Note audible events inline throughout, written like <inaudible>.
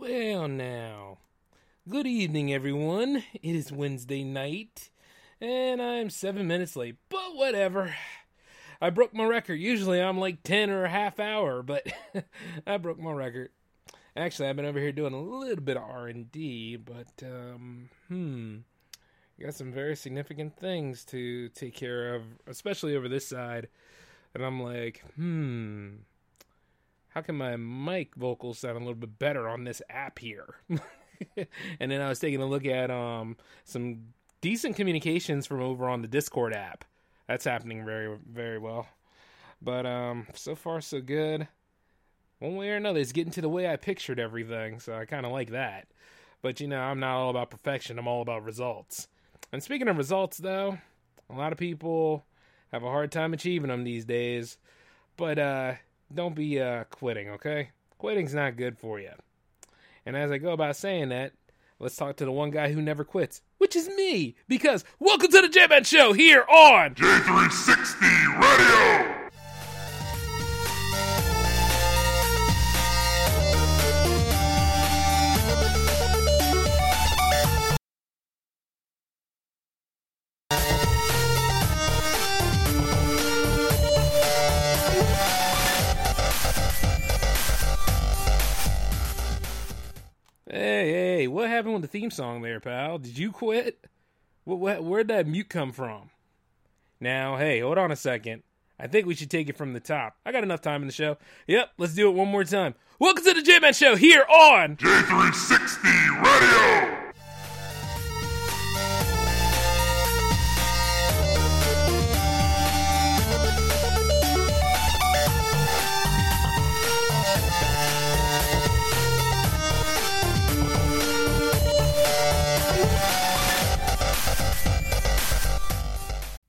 Well, now, good evening, everyone. It is Wednesday night, and I'm seven minutes late, but whatever. I broke my record. Usually I'm like 10 or a half hour, but <laughs> I broke my record. Actually, I've been over here doing a little bit of R&D, but um hmm, got some very significant things to take care of, especially over this side. And I'm like, hmm, how can my mic vocals sound a little bit better on this app here? <laughs> and then I was taking a look at um some decent communications from over on the Discord app. That's happening very very well. But um so far so good. One way or another, it's getting to the way I pictured everything, so I kind of like that. But you know, I'm not all about perfection. I'm all about results. And speaking of results, though, a lot of people have a hard time achieving them these days. But uh, don't be uh, quitting, okay? Quitting's not good for you. And as I go about saying that, let's talk to the one guy who never quits, which is me. Because welcome to the J-Man Show here on J360 Radio! The theme song there, pal? Did you quit? Where'd that mute come from? Now, hey, hold on a second. I think we should take it from the top. I got enough time in the show. Yep, let's do it one more time. Welcome to the J-Man Show here on J360 Radio!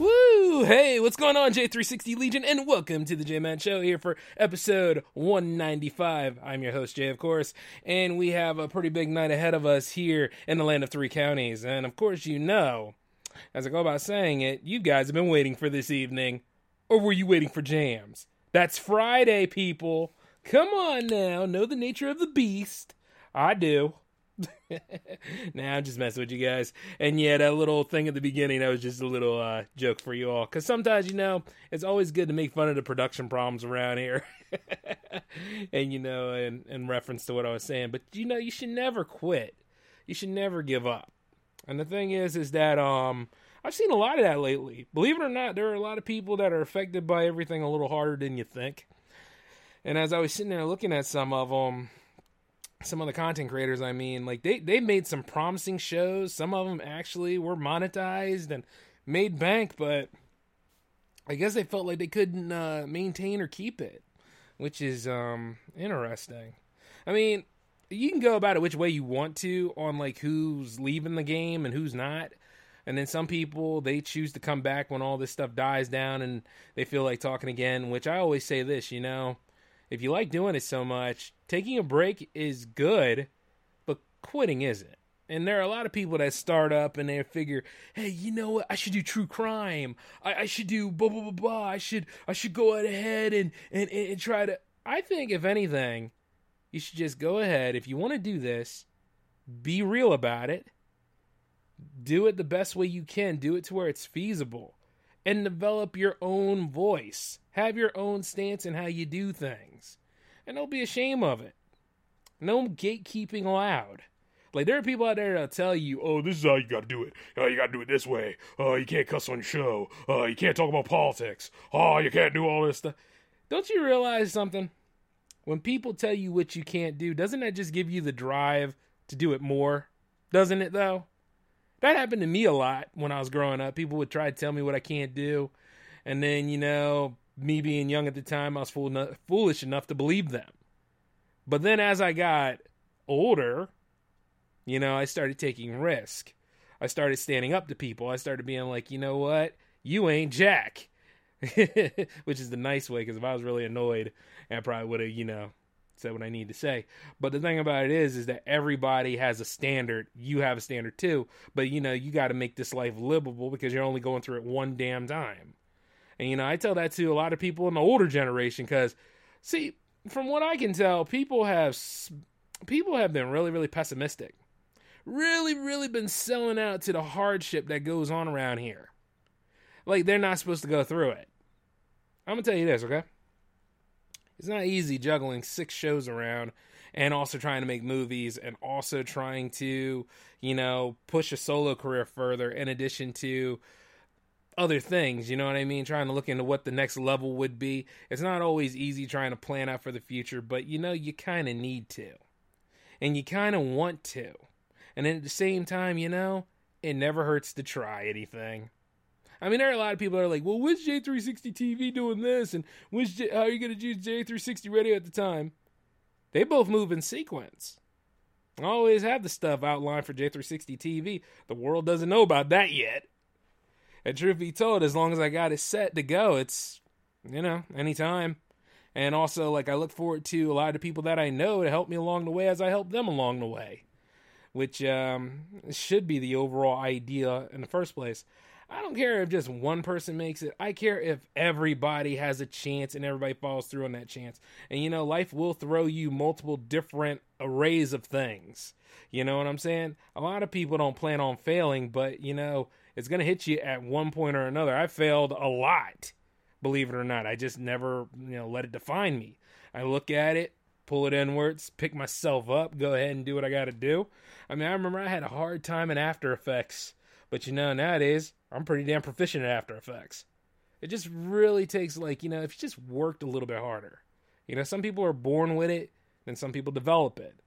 Woo! Hey, what's going on, J360 Legion, and welcome to the J Man Show here for episode 195. I'm your host, Jay, of course, and we have a pretty big night ahead of us here in the land of three counties. And of course, you know, as I go about saying it, you guys have been waiting for this evening. Or were you waiting for jams? That's Friday, people. Come on now, know the nature of the beast. I do. <laughs> nah, I'm just messing with you guys. And yeah, that little thing at the beginning, that was just a little uh, joke for you all. Because sometimes, you know, it's always good to make fun of the production problems around here. <laughs> and, you know, in, in reference to what I was saying. But, you know, you should never quit. You should never give up. And the thing is, is that um, I've seen a lot of that lately. Believe it or not, there are a lot of people that are affected by everything a little harder than you think. And as I was sitting there looking at some of them, some of the content creators i mean like they they made some promising shows. Some of them actually were monetized and made bank but i guess they felt like they couldn't uh, maintain or keep it which is um interesting. I mean you can go about it which way you want to on like who's leaving the game and who's not and then some people they choose to come back when all this stuff dies down and they feel like talking again which i always say this you know if you like doing it so much, taking a break is good, but quitting isn't. And there are a lot of people that start up and they figure, hey, you know what? I should do true crime. I, I should do blah blah blah blah. I should I should go ahead and, and and try to. I think if anything, you should just go ahead if you want to do this, be real about it. Do it the best way you can. Do it to where it's feasible, and develop your own voice. Have your own stance in how you do things, and don't be ashamed of it. No gatekeeping allowed. Like there are people out there that'll tell you, "Oh, this is how you got to do it. Oh, you got to do it this way. Oh, you can't cuss on your show. Oh, you can't talk about politics. Oh, you can't do all this stuff." Don't you realize something? When people tell you what you can't do, doesn't that just give you the drive to do it more? Doesn't it though? That happened to me a lot when I was growing up. People would try to tell me what I can't do, and then you know, me being young at the time, I was fool enough, foolish enough to believe them. But then as I got older, you know, I started taking risk. I started standing up to people. I started being like, you know what? You ain't Jack. <laughs> Which is the nice way, because if I was really annoyed, I probably would have, you know, said what I need to say. But the thing about it is, is that everybody has a standard. You have a standard too. But, you know, you got to make this life livable because you're only going through it one damn time. And, you know, I tell that to a lot of people in the older generation because, see, from what I can tell, people have people have been really, really pessimistic really, really been selling out to the hardship that goes on around here. Like they're not supposed to go through it. I'm gonna tell you this, okay? It's not easy juggling six shows around and also trying to make movies and also trying to, you know, push a solo career further in addition to other things, you know what I mean? Trying to look into what the next level would be. It's not always easy trying to plan out for the future, but you know, you kind of need to. And you kind of want to. And at the same time, you know, it never hurts to try anything. I mean, there are a lot of people that are like, well, when's J360 TV doing this? And when's J- how are you going to use J360 radio at the time? They both move in sequence. I always have the stuff outlined for J360 TV. The world doesn't know about that yet. And truth be told, as long as I got it set to go, it's, you know, anytime. And also, like, I look forward to a lot of people that I know to help me along the way as I help them along the way which um, should be the overall idea in the first place. I don't care if just one person makes it. I care if everybody has a chance and everybody falls through on that chance. And you know, life will throw you multiple different arrays of things. You know what I'm saying? A lot of people don't plan on failing, but you know, it's going to hit you at one point or another. I failed a lot, believe it or not. I just never, you know, let it define me. I look at it, pull it inwards, pick myself up, go ahead and do what I got to do. I mean, I remember I had a hard time in After Effects, but you know, nowadays I'm pretty damn proficient at After Effects. It just really takes like, you know, if you just worked a little bit harder. You know, some people are born with it, and some people develop it.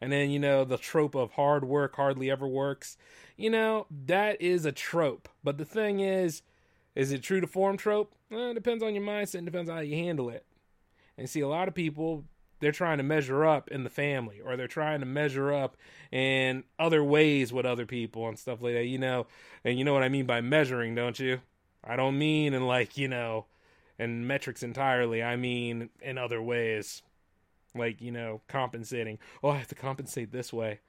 And then, you know, the trope of hard work hardly ever works. You know, that is a trope. But the thing is, is it true to form trope? Well, it depends on your mindset and depends on how you handle it. And see, a lot of people they're trying to measure up in the family or they're trying to measure up in other ways with other people and stuff like that, you know. And you know what I mean by measuring, don't you? I don't mean in like, you know, in metrics entirely. I mean in other ways. Like, you know, compensating. Oh, I have to compensate this way.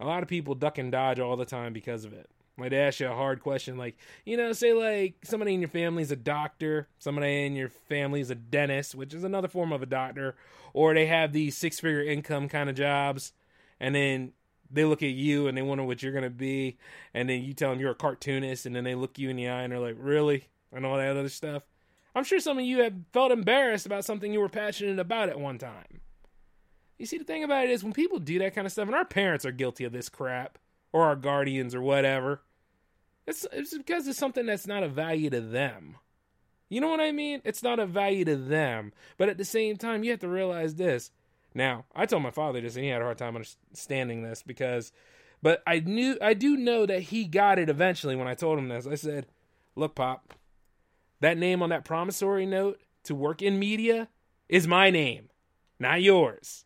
A lot of people duck and dodge all the time because of it. Might ask you a hard question, like, you know, say like somebody in your family is a doctor, somebody in your family is a dentist, which is another form of a doctor, or they have these six figure income kind of jobs, and then they look at you and they wonder what you're gonna be, and then you tell them you're a cartoonist, and then they look you in the eye and they're like, really, and all that other stuff. I'm sure some of you have felt embarrassed about something you were passionate about at one time. You see, the thing about it is when people do that kind of stuff, and our parents are guilty of this crap, or our guardians, or whatever it's, it's because it's something that's not a value to them. You know what I mean? It's not a value to them. But at the same time, you have to realize this. Now, I told my father this and he had a hard time understanding this because but I knew I do know that he got it eventually when I told him this. I said, "Look, pop, that name on that promissory note to work in media is my name, not yours.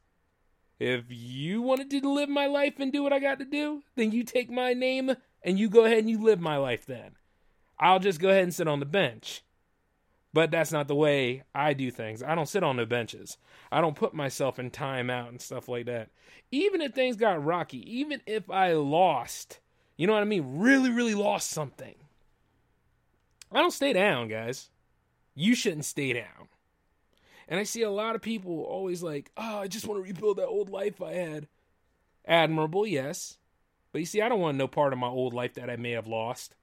If you wanted to live my life and do what I got to do, then you take my name and you go ahead and you live my life then. I'll just go ahead and sit on the bench. But that's not the way I do things. I don't sit on the benches. I don't put myself in timeout and stuff like that. Even if things got rocky, even if I lost, you know what I mean? Really, really lost something. I don't stay down, guys. You shouldn't stay down. And I see a lot of people always like, oh, I just want to rebuild that old life I had. Admirable, yes. But you see, I don't want no part of my old life that I may have lost.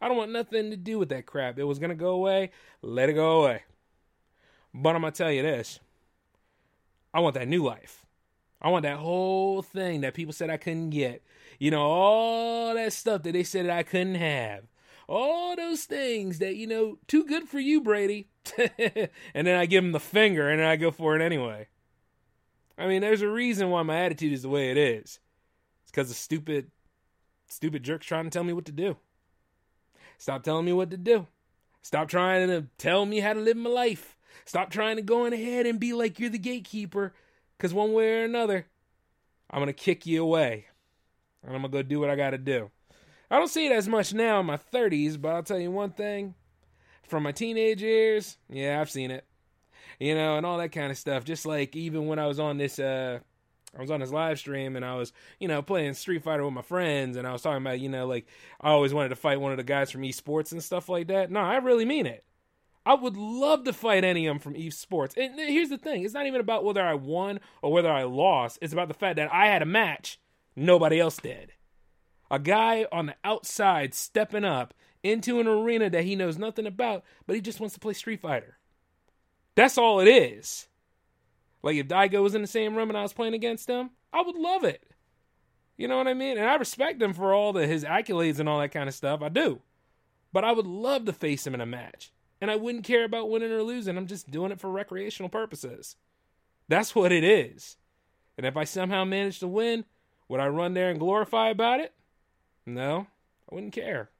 I don't want nothing to do with that crap. It was going to go away. Let it go away. But I'm going to tell you this I want that new life. I want that whole thing that people said I couldn't get. You know, all that stuff that they said that I couldn't have. All those things that, you know, too good for you, Brady. <laughs> and then I give them the finger and I go for it anyway. I mean, there's a reason why my attitude is the way it is. It's because of stupid, stupid jerks trying to tell me what to do. Stop telling me what to do. Stop trying to tell me how to live my life. Stop trying to go in ahead and be like you're the gatekeeper. Because one way or another, I'm going to kick you away. And I'm going to go do what I got to do. I don't see it as much now in my 30s, but I'll tell you one thing. From my teenage years, yeah, I've seen it. You know, and all that kind of stuff. Just like even when I was on this uh I was on his live stream and I was, you know, playing Street Fighter with my friends and I was talking about, you know, like I always wanted to fight one of the guys from esports and stuff like that. No, I really mean it. I would love to fight any of them from esports. And here's the thing: it's not even about whether I won or whether I lost. It's about the fact that I had a match nobody else did. A guy on the outside stepping up into an arena that he knows nothing about, but he just wants to play Street Fighter. That's all it is. Like if Daigo was in the same room and I was playing against him, I would love it. You know what I mean? And I respect him for all the his accolades and all that kind of stuff. I do. But I would love to face him in a match. And I wouldn't care about winning or losing. I'm just doing it for recreational purposes. That's what it is. And if I somehow manage to win, would I run there and glorify about it? No, I wouldn't care.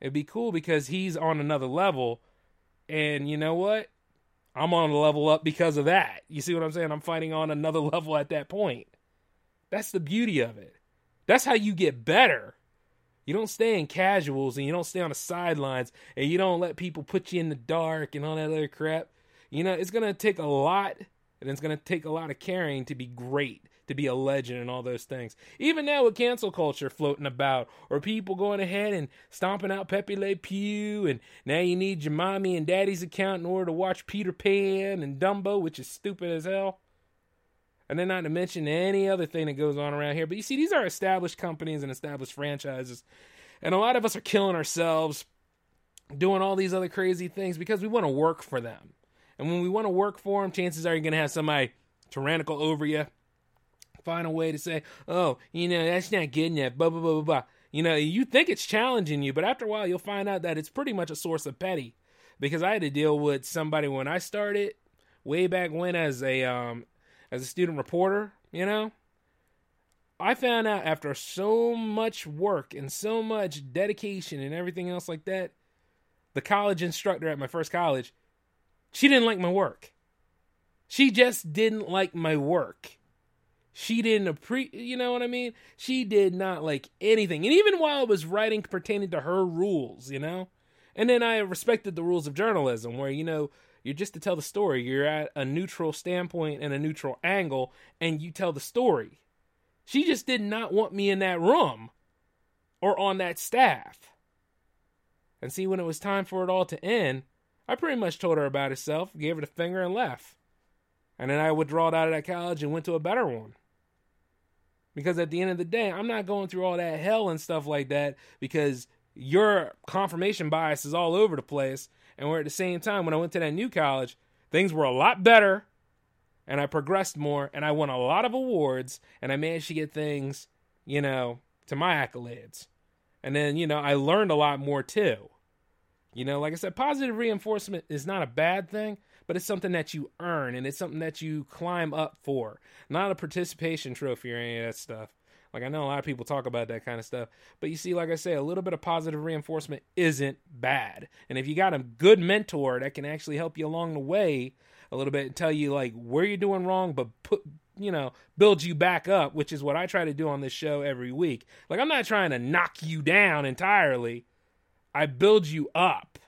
It'd be cool because he's on another level. And you know what? I'm on a level up because of that. You see what I'm saying? I'm fighting on another <laughs> level at that point. That's the beauty of it. That's how you get better. You don't stay in casuals and you don't stay on the sidelines and you don't let people put you in the dark and all that other crap. You know, it's going to take a lot and it's going to take a lot of caring to be great to be a legend and all those things. Even now with cancel culture floating about, or people going ahead and stomping out Pepe Le Pew, and now you need your mommy and daddy's account in order to watch Peter Pan and Dumbo, which is stupid as hell. And then not to mention any other thing that goes on around here. But you see, these are established companies and established franchises. And a lot of us are killing ourselves doing all these other crazy things because we want to work for them. And when we want to work for them, chances are you're going to have somebody tyrannical over you, find a way to say, oh, you know, that's not good enough, blah, blah, blah, blah, blah. You know, you think it's challenging you, but after a while, you'll find out that it's pretty much a source of petty. Because I had to deal with somebody when I started way back when as a um as a student reporter, you know. I found out after so much work and so much dedication and everything else like that, the college instructor at my first college, she didn't like my work. She just didn't like my work. She didn't appreciate, you know what I mean? She did not like anything. And even while I was writing pertaining to her rules, you know? And then I respected the rules of journalism where, you know, you're just to tell the story. You're at a neutral standpoint and a neutral angle, and you tell the story. She just did not want me in that room or on that staff. And see, when it was time for it all to end, I pretty much told her about herself, gave her the finger, and left. And then I withdrew out of that college and went to a better one. Because at the end of the day, I'm not going through all that hell and stuff like that because your confirmation bias is all over the place. And we're at the same time, when I went to that new college, things were a lot better and I progressed more and I won a lot of awards and I managed to get things, you know, to my accolades. And then, you know, I learned a lot more too. You know, like I said, positive reinforcement is not a bad thing, but it's something that you earn and it's something that you climb up for, not a participation trophy or any of that stuff. Like I know a lot of people talk about that kind of stuff, but you see, like I say, a little bit of positive reinforcement isn't bad. And if you got a good mentor that can actually help you along the way a little bit and tell you like where you're doing wrong, but put you know build you back up, which is what I try to do on this show every week. Like I'm not trying to knock you down entirely. I build you up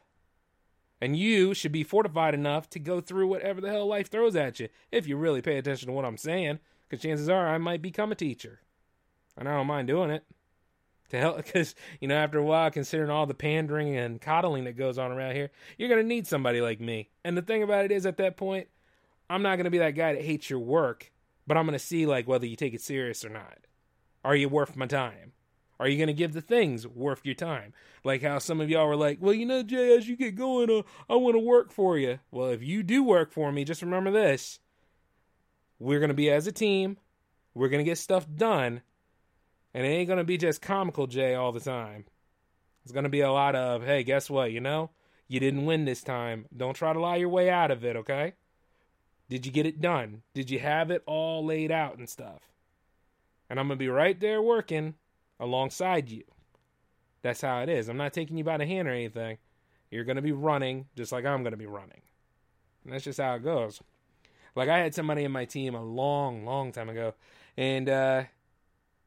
And you should be fortified enough to go through whatever the hell life throws at you if you really pay attention to what I'm saying. Because chances are I might become a teacher. And I don't mind doing it. To help, because, <laughs> you know, after a while, considering all the pandering and coddling that goes on around here, you're going to need somebody like me. And the thing about it is, at that point, I'm not going to be that guy that hates your work, but I'm going to see, like, whether you take it serious or not. Are you worth my time? Are you going to give the things worth your time? Like how some of y'all were like, well, you know, Jay, as you get going, uh, I want to work for you. Well, if you do work for me, just remember this. We're going to be as a team. We're going to get stuff done. And it ain't going to be just comical Jay all the time. It's going to be a lot of, hey, guess what? You know, you didn't win this time. Don't try to lie your way out of it, okay? Did you get it done? Did you have it all laid out and stuff? And I'm going to be right there working alongside you. That's how it is. I'm not taking you by the hand or anything. You're going to be running just like I'm going to be running. And that's just how it goes. Like I had somebody in my team a long, long time ago, and uh,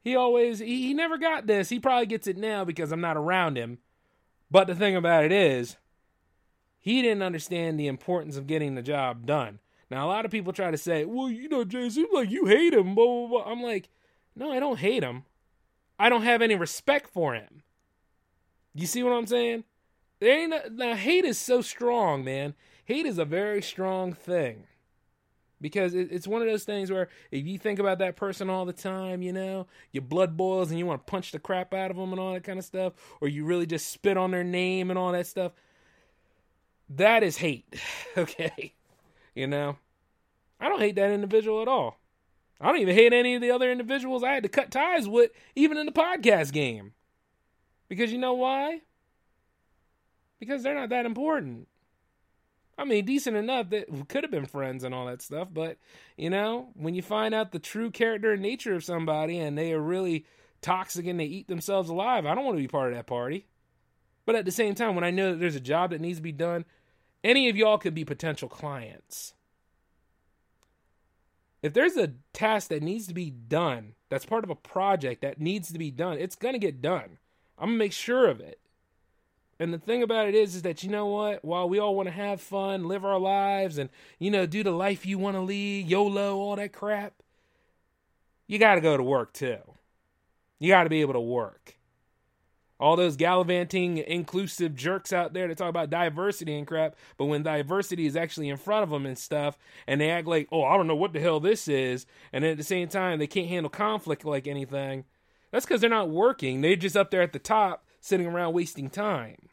he always he, he never got this. He probably gets it now because I'm not around him. But the thing about it is, he didn't understand the importance of getting the job done. Now a lot of people try to say, "Well, you know, Jay, seems like you hate him." Blah blah blah. I'm like, no, I don't hate him. I don't have any respect for him. You see what I'm saying? There ain't now hate is so strong, man. Hate is a very strong thing because it, it's one of those things where if you think about that person all the time, you know, your blood boils and you want to punch the crap out of them and all that kind of stuff, or you really just spit on their name and all that stuff. That is hate, <laughs> okay? You know, I don't hate that individual at all. I don't even hate any of the other individuals I had to cut ties with, even in the podcast game. Because you know why? Because they're not that important. I mean, decent enough that we could have been friends and all that stuff, but you know, when you find out the true character and nature of somebody and they are really toxic and they eat themselves alive, I don't want to be part of that party. But at the same time, when I know that there's a job that needs to be done, any of y'all could be potential clients. If there's a task that needs to be done, that's part of a project that needs to be done, it's going to get done. I'm going to make sure of it. And the thing about it is, is that you know what? While we all want to have fun, live our lives, and you know, do the life you want to lead, YOLO, all that crap, you got to go to work too. You got to be able to work. All those gallivanting, inclusive jerks out there that talk about diversity and crap, but when diversity is actually in front of them and stuff, and they act like, oh, I don't know what the hell this is, and at the same time, they can't handle conflict like anything, that's because they're not working. They're just up there at the top sitting around wasting time.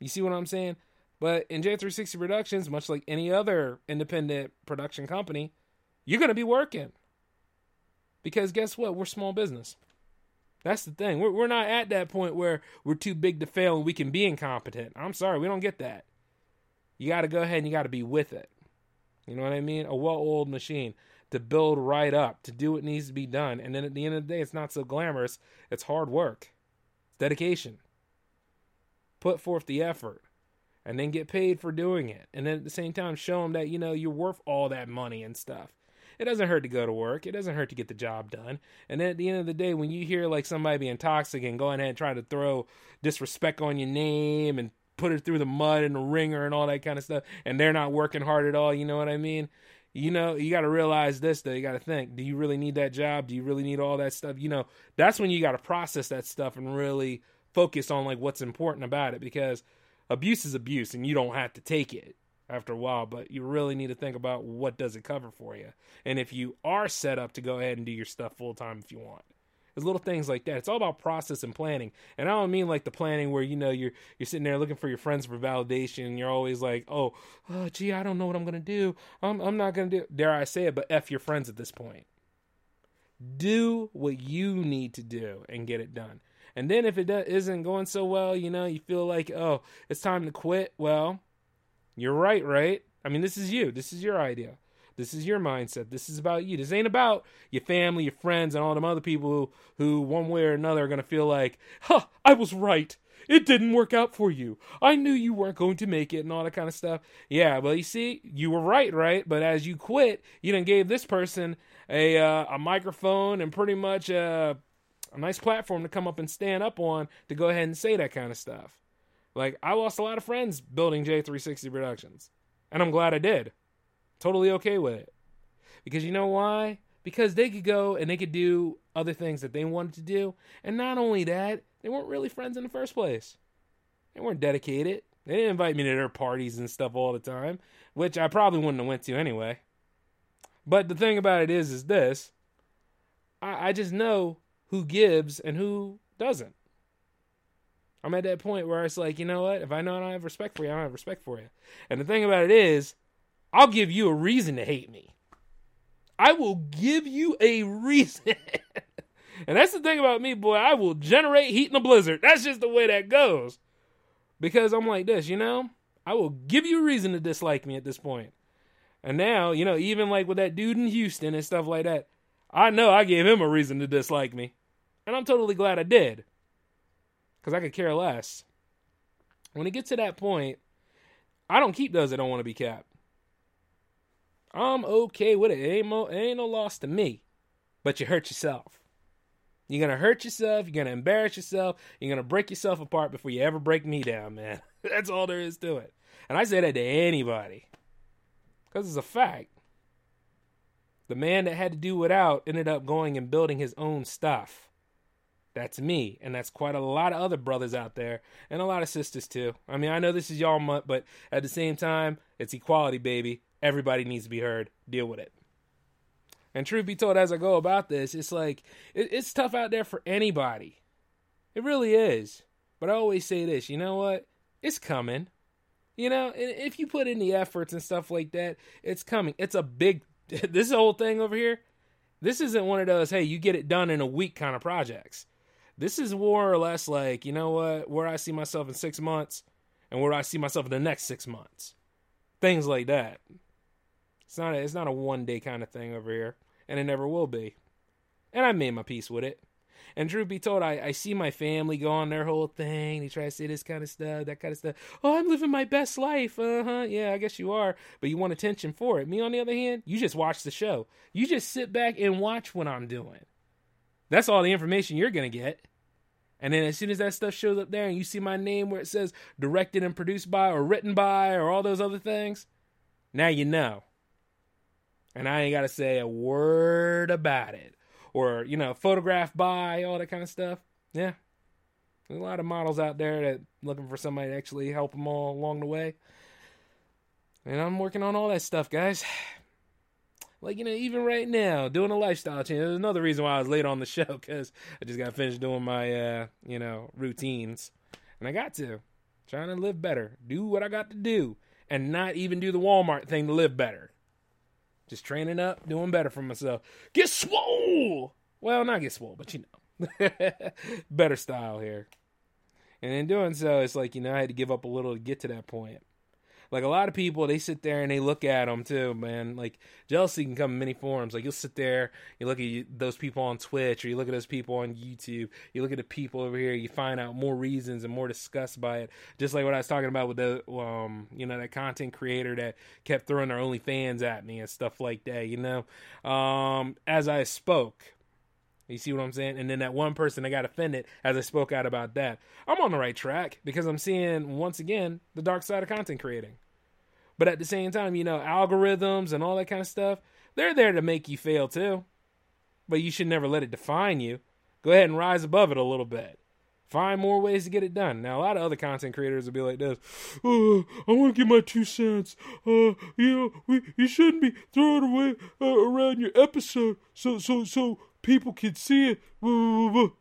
You see what I'm saying? But in J360 Productions, much like any other independent production company, you're going to be working. Because guess what? We're small business. That's the thing. We're, we're not at that point where we're too big to fail and we can be incompetent. I'm sorry, we don't get that. You got to go ahead and you got to be with it. You know what I mean? A well oiled machine to build right up, to do what needs to be done. And then at the end of the day, it's not so glamorous. It's hard work, it's dedication. Put forth the effort and then get paid for doing it. And then at the same time, show them that, you know, you're worth all that money and stuff. It doesn't hurt to go to work. It doesn't hurt to get the job done. And at the end of the day, when you hear like somebody being toxic and going ahead and trying to throw disrespect on your name and put it through the mud and the ringer and all that kind of stuff, and they're not working hard at all, you know what I mean? you know, you got to realize this though. You got to think, do you really need that job? Do you really need all that stuff? You know, that's when you got to process that stuff and really focus on like what's important about it because abuse is abuse and you don't have to take it after a while, but you really need to think about what does it cover for you. And if you are set up to go ahead and do your stuff full time if you want. There's little things like that. It's all about process and planning. And I don't mean like the planning where you know you're you're sitting there looking for your friends for validation. And you're always like, oh, oh, gee, I don't know what I'm gonna do. I'm I'm not gonna do. Dare I say it? But f your friends at this point. Do what you need to do and get it done. And then if it isn't going so well, you know, you feel like, oh, it's time to quit. Well, you're right, right? I mean, this is you. This is your idea. This is your mindset. This is about you. This ain't about your family, your friends, and all them other people who, who one way or another, are going to feel like, huh, I was right. It didn't work out for you. I knew you weren't going to make it and all that kind of stuff. Yeah, well, you see, you were right, right? But as you quit, you then gave this person a uh, a microphone and pretty much a, a nice platform to come up and stand up on to go ahead and say that kind of stuff. Like I lost a lot of friends building J360 Productions, and I'm glad I did. Totally okay with it. Because you know why? Because they could go and they could do other things that they wanted to do, and not only that, they weren't really friends in the first place. They weren't dedicated. They didn't invite me to their parties and stuff all the time, which I probably wouldn't have went to anyway. But the thing about it is, is this: I, I just know who gives and who doesn't. I'm at that point where it's like, you know what? If I know I don't have respect for you, I don't have respect for you. And the thing about it is, I'll give you a reason to hate me. I will give you a reason. <laughs> and that's the thing about me, boy. I will generate heat in a blizzard. That's just the way that goes. Because I'm like this, you know? I will give you a reason to dislike me at this point. And now, you know, even like with that dude in Houston and stuff like that, I know I gave him a reason to dislike me. And I'm totally glad I did. Because I could care less. When it gets to that point, I don't keep those that don't want to be capped. I'm okay with it. Ain't, it ain't no loss to me. But you hurt yourself. You're to hurt yourself. You're to embarrass yourself. You're to break yourself apart before you ever break me down, man. <laughs> That's all there is to it. And I say that to anybody. Because it's a fact. The man that had to do without ended up going and building his own stuff. That's me, and that's quite a lot of other brothers out there, and a lot of sisters too. I mean, I know this is y'all month, but at the same time, it's equality, baby. Everybody needs to be heard. Deal with it. And truth be told, as I go about this, it's like it, it's tough out there for anybody. It really is. But I always say this, you know what? It's coming. You know, if you put in the efforts and stuff like that, it's coming. It's a big <laughs> this whole thing over here, this isn't one of those, hey, you get it done in a week kind of projects. This is more or less like, you know what, where I see myself in six months and where I see myself in the next six months. Things like that. It's not a, it's not a one day kind of thing over here, and it never will be. And I made my peace with it. And truth be told, I, I see my family go on their whole thing. They try to say this kind of stuff, that kind of stuff. Oh, I'm living my best life. Uh huh. Yeah, I guess you are. But you want attention for it. Me, on the other hand, you just watch the show. You just sit back and watch what I'm doing. That's all the information you're going to get. And then as soon as that stuff shows up there and you see my name where it says directed and produced by or written by or all those other things, now you know. And I ain't got to say a word about it or you know photographed by all that kind of stuff yeah there's a lot of models out there that looking for somebody to actually help them all along the way and i'm working on all that stuff guys like you know even right now doing a lifestyle change there's another reason why i was late on the <laughs> show because i just got finished doing my uh you know routines and i got to trying to live better do what i got to do and not even do the walmart thing to live better just training up, doing better for myself. Get swole! Well, not get swole, but you know. <laughs> better style here. And in doing so, it's like, you know, I had to give up a little to get to that point like a lot of people they sit there and they look at them too man. Like jealousy can come in many forms. Like you'll sit there you look at those people on twitch or you look at those people on youtube you look at the people over here you find out more reasons and more disgust by it. Just like what i was talking about with the um you know that content creator that kept throwing their OnlyFans at me and stuff like that you know? Um as i spoke you see what I'm saying? And then that one person that got offended as I spoke out about that. I'm on the right track because I'm seeing, once again, the dark side of content creating. But at the same time, you know, algorithms and all that kind of stuff, they're there to make you fail too. But you should never let it define you. Go ahead and rise above it a little bit. Find more ways to get it done. Now, a lot of other content creators will be like this. Oh, I want to give my two cents. Uh, you know, we, you shouldn't be throwing away uh, around your episode so so so people can see it.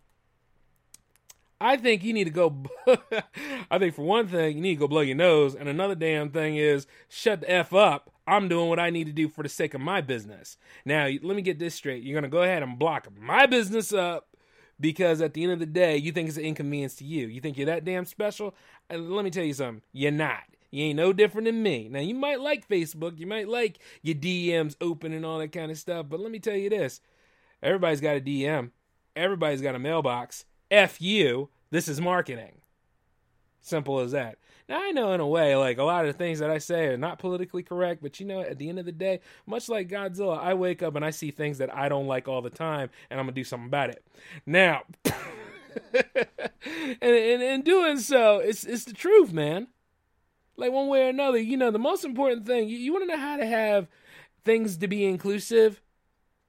I think you need to go. <laughs> I think for one thing, you need to go blow your nose, and another damn thing is shut the f up. I'm doing what I need to do for the sake of my business. Now, let me get this straight. You're gonna go ahead and block my business up because at the end of the day, you think it's an inconvenience to you. You think you're that damn special. Let me tell you something. You're not. You ain't no different than me. Now, you might like Facebook, you might like your DMs open and all that kind of stuff, but let me tell you this Everybody's got a DM. Everybody's got a mailbox. F you. This is marketing. Simple as that. Now I know in a way, like a lot of the things that I say are not politically correct, but you know, at the end of the day, much like Godzilla, I wake up and I see things that I don't like all the time, and I'm gonna do something about it. Now, <laughs> and, and in doing so, it's it's the truth, man. Like one way or another, you know, the most important thing you, you want to know how to have things to be inclusive.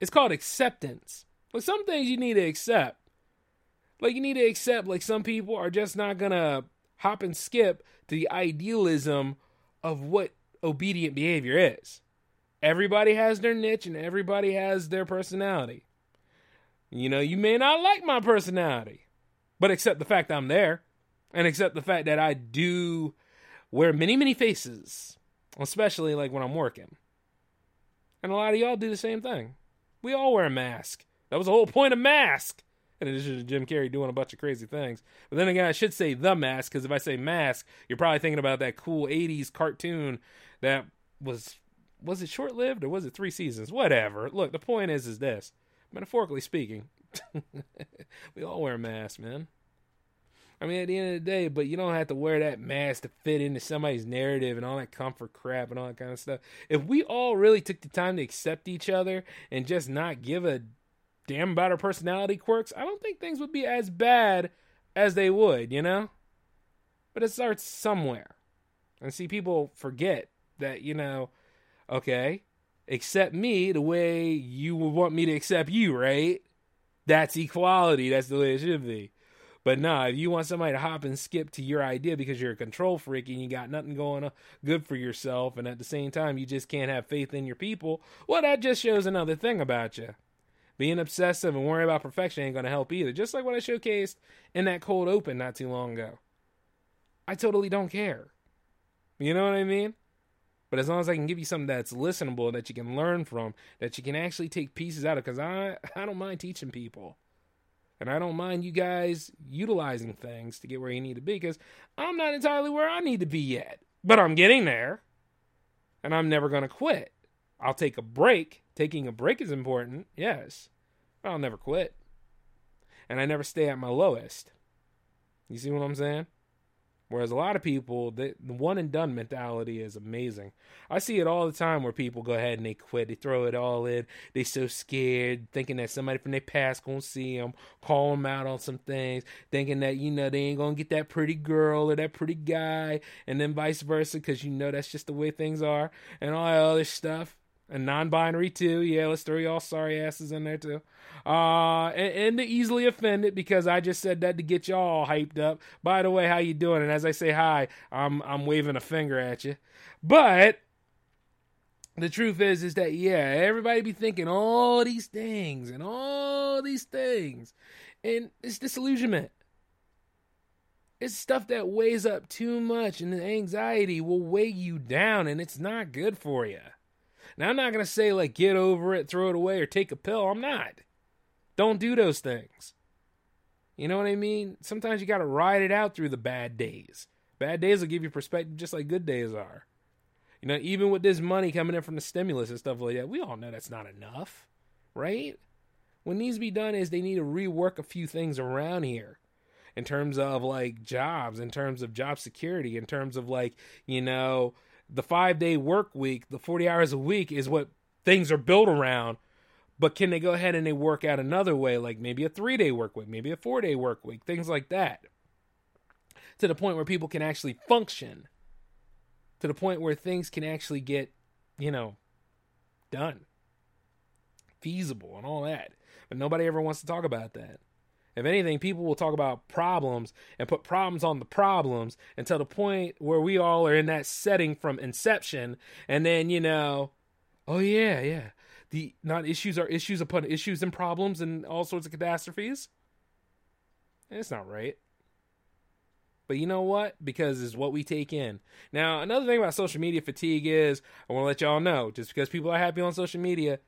It's called acceptance. Like some things you need to accept. Like you need to accept like some people are just not gonna hop and skip to the idealism of what obedient behavior is. Everybody has their niche and everybody has their personality. You know, you may not like my personality, but accept the fact I'm there and accept the fact that I do wear many, many faces, especially like when I'm working. And a lot of y'all do the same thing. We all wear a mask. That was the whole point of mask. In addition to Jim Carrey doing a bunch of crazy things. But then again, I should say the mask, because if I say mask, you're probably thinking about that cool 80s cartoon that was was it short lived or was it three seasons? Whatever. Look, the point is is this. Metaphorically speaking, <laughs> we all wear masks, man. I mean, at the end of the day, but you don't have to wear that mask to fit into somebody's narrative and all that comfort crap and all that kind of stuff. If we all really took the time to accept each other and just not give a damn about our personality quirks, I don't think things would be as bad as they would, you know? But it starts somewhere. And see, people forget that, you know, okay, accept me the way you would want me to accept you, right? That's equality. That's the way it should be. But nah, if you want somebody to hop and skip to your idea because you're a control freak and you got nothing going good for yourself, and at the same time you just can't have faith in your people, well, that just shows another thing about you. Being obsessive and worrying about perfection ain't to help either. Just like what I showcased in that cold open not too long ago. I totally don't care. You know what I mean? But as long as I can give you something that's listenable, that you can learn from, that you can actually take pieces out of, because I, <laughs> I don't mind teaching people. And I don't mind you guys utilizing things to get where you need to be because I'm not entirely where I need to be yet. But I'm getting there. And I'm never going to quit. I'll take a break. Taking a break is important, yes. But I'll never quit. And I never stay at my lowest. You see what I'm saying? Whereas a lot of people, the, the one and done mentality is amazing. I see it all the time where people go ahead and they quit, they throw it all in. They so scared, thinking that somebody from their past gonna see them, call them out on some things, thinking that you know they ain't gonna get that pretty girl or that pretty guy, and then vice versa, because you know that's just the way things are, and all that other stuff and non-binary too. Yeah, let's throw y'all sorry asses in there too. Uh, and, and the easily offended because I just said that to get y'all hyped up. By the way, how you doing? And as I say hi, I'm I'm waving a finger at you. But the truth is, is that yeah, everybody be thinking all these things and all these things, and it's disillusionment. It's stuff that weighs up too much, and the anxiety will weigh you down, and it's not good for you. Now, I'm not going to say, like, get over it, throw it away, or take a pill. I'm not. Don't do those things. You know what I mean? Sometimes you got to ride it out through the bad days. Bad days will give you perspective just like good days are. You know, even with this money coming in from the stimulus and stuff like that, we all know that's not enough, right? What needs to be done is they need to rework a few things around here in terms of like jobs, in terms of job security, in terms of like, you know, the five day work week, the 40 hours a week is what things are built around. But can they go ahead and they work out another way, like maybe a three day work week, maybe a four day work week, things like that, to the point where people can actually function, to the point where things can actually get, you know, done, feasible, and all that. But nobody ever wants to talk about that. If anything, people will talk about problems and put problems on the problems until the point where we all are in that setting from inception. And then, you know, oh, yeah, yeah. The not issues are issues upon issues and problems and all sorts of catastrophes. It's not right. But you know what? Because it's what we take in. Now, another thing about social media fatigue is I want to let y'all know just because people are happy on social media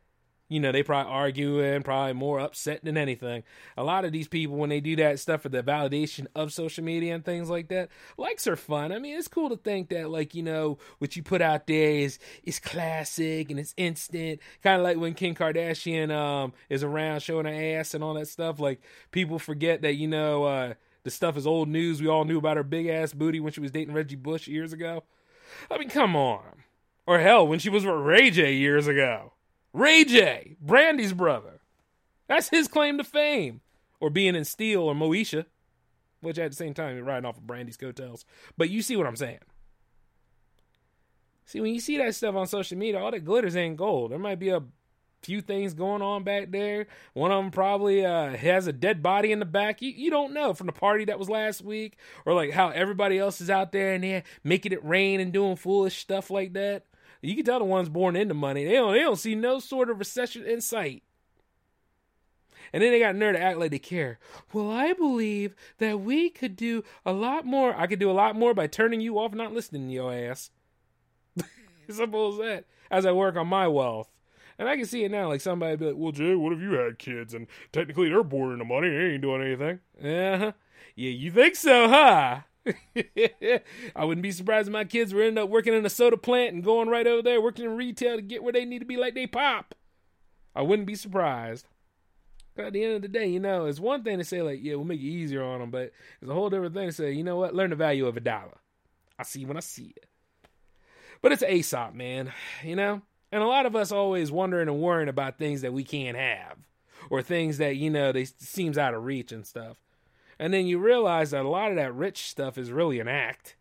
you know, they probably arguing, probably more upset than anything. A lot of these people, when they do that stuff for the validation of social media and things like that, likes are fun. I mean, it's cool to think that, like, you know, what you put out there is is classic and it's instant. Kind of like when Kim Kardashian um is around showing her ass and all that stuff. Like, people forget that, you know, uh, the stuff is old news. We all knew about her big ass booty when she was dating Reggie Bush years ago. I mean, come on. Or hell, when she was with Ray J years ago. Ray J, Brandy's brother. That's his claim to fame. Or being in Steel or Moesha. which at the same time, you're riding off of Brandy's coattails. But you see what I'm saying. See, when you see that stuff on social media, all that glitters ain't gold. There might be a few things going on back there. One of them probably uh, has a dead body in the back. You, you don't know from the party that was last week, or like how everybody else is out there and they're making it rain and doing foolish stuff like that. You can tell the ones born into money. They don't they don't see no sort of recession in sight. And then they got nerd to act like they care. Well, I believe that we could do a lot more. I could do a lot more by turning you off, not listening to your ass. <laughs> Simple as that. As I work on my wealth. And I can see it now. Like somebody be like, "Well, Jay, what if you had kids and technically they're born into money? They ain't doing anything." Uh-huh. Yeah, you think so, huh? <laughs> I wouldn't be surprised if my kids were end up working in a soda plant and going right over there working in retail to get where they need to be like they pop. I wouldn't be surprised. But at the end of the day, you know, it's one thing to say like, yeah, we'll make it easier on them, but it's a whole different thing to say, you know what, learn the value of a dollar. I see when I see it. But it's Aesop, man, you know? And a lot of us always wondering and worrying about things that we can't have or things that, you know, they seems out of reach and stuff. And then you realize that a lot of that rich stuff is really an act.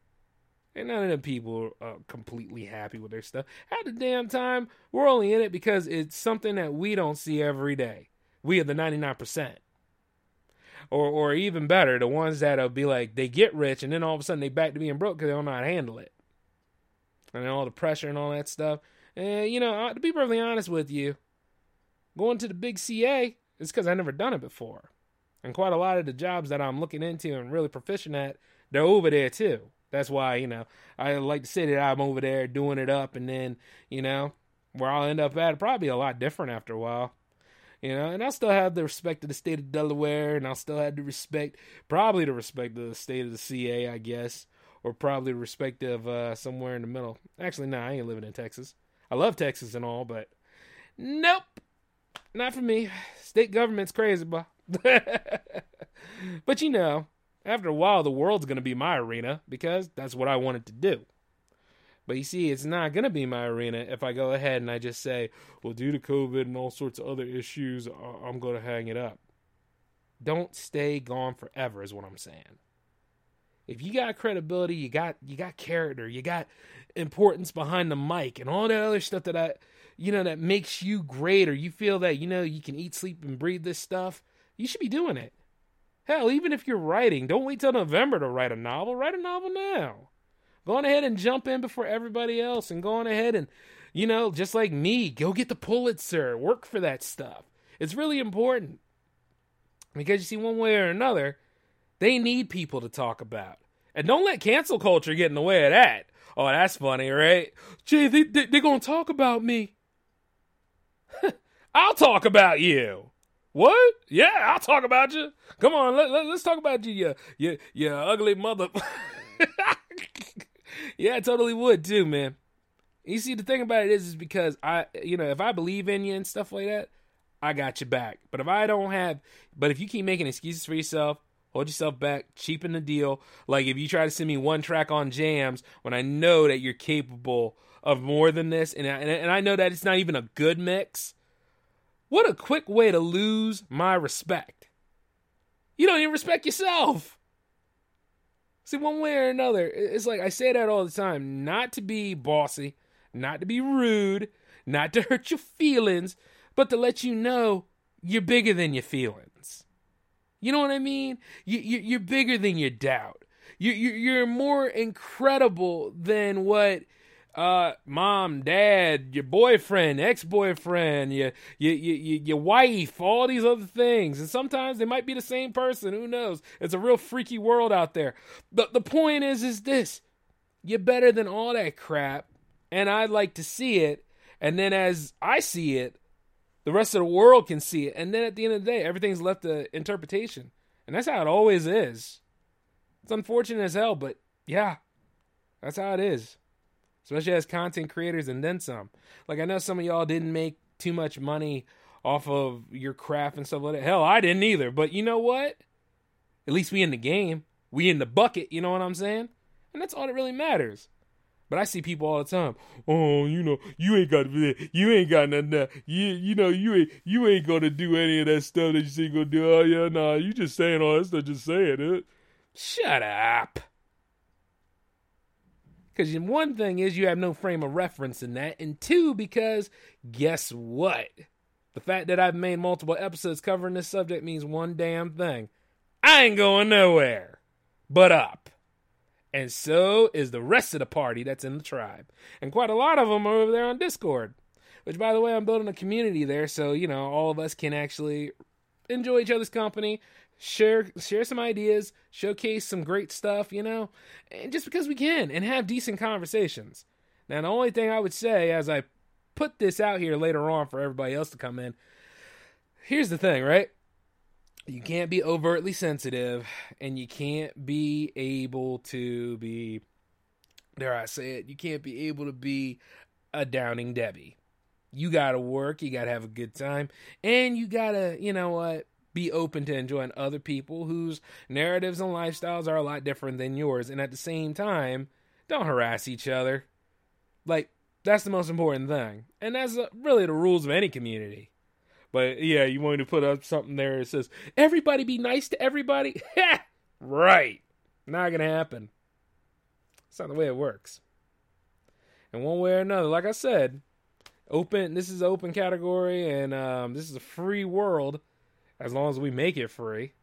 And none of them people are completely happy with their stuff. At the damn time, we're only in it because it's something that we don't see every day. We are the 99%. Or, or even better, the ones that'll be like, they get rich and then all of a sudden they back to being broke because they don't know how to handle it. And all the pressure and all that stuff. And, you know, to be perfectly honest with you, going to the big CA is because I've never done it before. And quite a lot of the jobs that I'm looking into and really proficient at, they're over there too. That's why, you know, I like to say that I'm over there doing it up and then, you know, where I'll end up at probably a lot different after a while. You know, and I'll still have the respect of the state of Delaware and I'll still have the respect probably the respect of the state of the CA, I guess. Or probably the respect of uh, somewhere in the middle. Actually, no, nah, I ain't living in Texas. I love Texas and all, but nope. Not for me. State government's crazy, bro. <laughs> but you know, after a while, the world's going to be my arena because that's what I wanted to do. But you see, it's not going to be my arena if I go ahead and I just say, well, due to COVID and all sorts of other issues, I'm going to hang it up. Don't stay gone forever, is what I'm saying. If you got credibility, you got you got character, you got importance behind the mic, and all that other stuff that I, you know, that makes you great, or you feel that you know you can eat, sleep, and breathe this stuff you should be doing it. Hell, even if you're writing, don't wait till November to write a novel. Write a novel now. Go on ahead and jump in before everybody else and go on ahead and, you know, just like me, go get the Pulitzer. Work for that stuff. It's really important. Because you see, one way or another, they need people to talk about. And don't let cancel culture get in the way of that. Oh, that's funny, right? Gee, they, they, they're going to talk about me. <laughs> I'll talk about you. What? Yeah, I'll talk about you. Come on, let, let, us talk about you, you, you, you ugly mother. <laughs> yeah, I totally would too, man. You see, the thing about it is, is because I, you know, if I believe in you and stuff like that, I got you back. But if I don't have, but if you keep making excuses for yourself, hold yourself back, cheapen the deal. Like if you try to send me one track on jams when I know that you're capable of more than this, and I, and I know that it's not even a good mix what a quick way to lose my respect. You don't even respect yourself. See, one way or another, it's like I say that all the time not to be bossy, not to be rude, not to hurt your feelings, but to let you know you're bigger than your feelings. You know what I mean? You, you, are bigger than your doubt. You, you, you're more incredible than what uh, mom, dad, your boyfriend, ex-boyfriend, your, your, your, your wife, all these other things. And sometimes they might be the same person. Who knows? It's a real freaky world out there. But the point is, is this. You're better than all that crap. And I'd like to see it. And then as I see it, the rest of the world can see it. And then at the end of the day, everything's left to interpretation. And that's how it always is. It's unfortunate as hell, but yeah, that's how it is especially as content creators and then some. Like I know some of y'all didn't make too much money off of your craft and stuff like that. Hell, I didn't either. But you know what? At least we in the game. We in the bucket, you know what I'm saying? And that's all that really matters. But I see people all the time. Oh, you know, you ain't got you ain't got nothing. You you know you ain't you ain't gonna do any of that stuff that you say you gonna do. Oh yeah, nah, you just saying all that stuff, just saying it. Shut up. Because one thing is you have no frame of reference in that, and two, because guess what? The fact that I've made multiple episodes covering this subject means one damn thing. I ain't going nowhere but up. And so is the rest of the party that's in the tribe. And quite a lot of them are over there on Discord. Which, by the way, I'm building a community there, so, you know, all of us can actually enjoy each other's company, share share some ideas, showcase some great stuff, you know, and just because we can and have decent conversations. Now, the only thing I would say as I put this out here later on for everybody else to come in, here's the thing, right? You can't be overtly sensitive and you can't be able to be dare I say it, you can't be able to be a downing Debbie. You got to work, you got to have a good time, and you got to, you know what, be open to enjoying other people whose narratives and lifestyles are a lot different than yours. And at the same time, don't harass each other. Like, that's the most important thing. And that's uh, really the rules of any community. But yeah, you want me to put up something there that says, everybody be nice to everybody? <laughs> right. Not going to happen. It's not the way it works. And one way or another, like I said, open, this is open category and um, this is a free world as long as we make it free.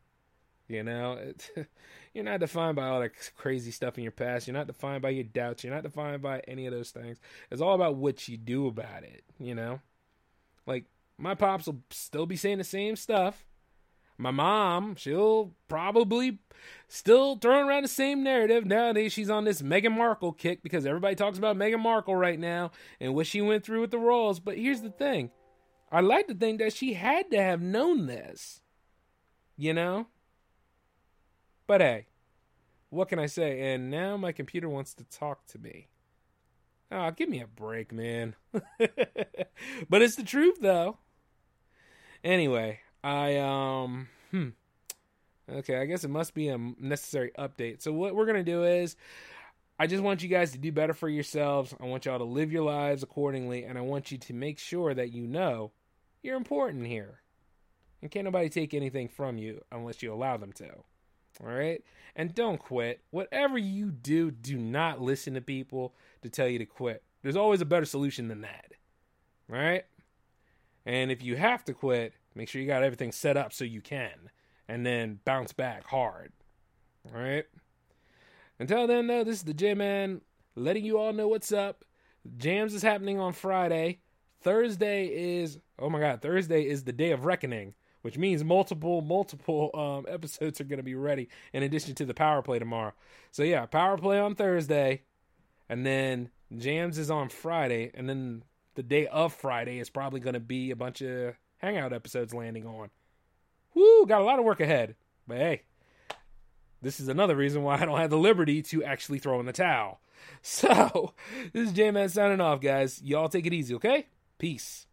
You know, it, <laughs> you're not defined by all that crazy stuff in your past. You're not defined by your doubts. You're not defined by any of those things. It's all about what you do about it. You know, like my pops will still be saying the same stuff. My mom, she'll probably still throwing around the same narrative. Nowadays, she's on this Meghan Markle kick because everybody talks about Meghan Markle right now and what she went through with the royals. But here's the thing I like to think that she had to have known this. You know? But hey, what can I say? And now my computer wants to talk to me. Oh, give me a break, man. <laughs> but it's the truth though. Anyway, I um hmm. Okay, I guess it must be a necessary update. So what we're going to do is I just want you guys to do better for yourselves. I want y'all to live your lives accordingly and I want you to make sure that you know you're important here. And can't nobody take anything from you unless you allow them to. All right? And don't quit. Whatever you do, do not listen to people to tell you to quit. There's always a better solution than that. All right? And if you have to quit, make sure you got everything set up so you can. And then bounce back hard. All right? Until then, though, this is the J Man letting you all know what's up. Jams is happening on Friday. Thursday is oh my god, Thursday is the day of reckoning, which means multiple multiple um, <laughs> episodes are going to be ready in addition to the power play tomorrow. So yeah, power play on Thursday, and then jams is on Friday, and then the day of Friday is probably going to be a bunch of hangout episodes landing on. Woo, got a lot of work ahead, but hey. This is another reason why <laughs> I don't have the liberty to actually throw in the towel. <laughs> So, this is J Man signing off, guys. Y'all take it easy, okay? Peace.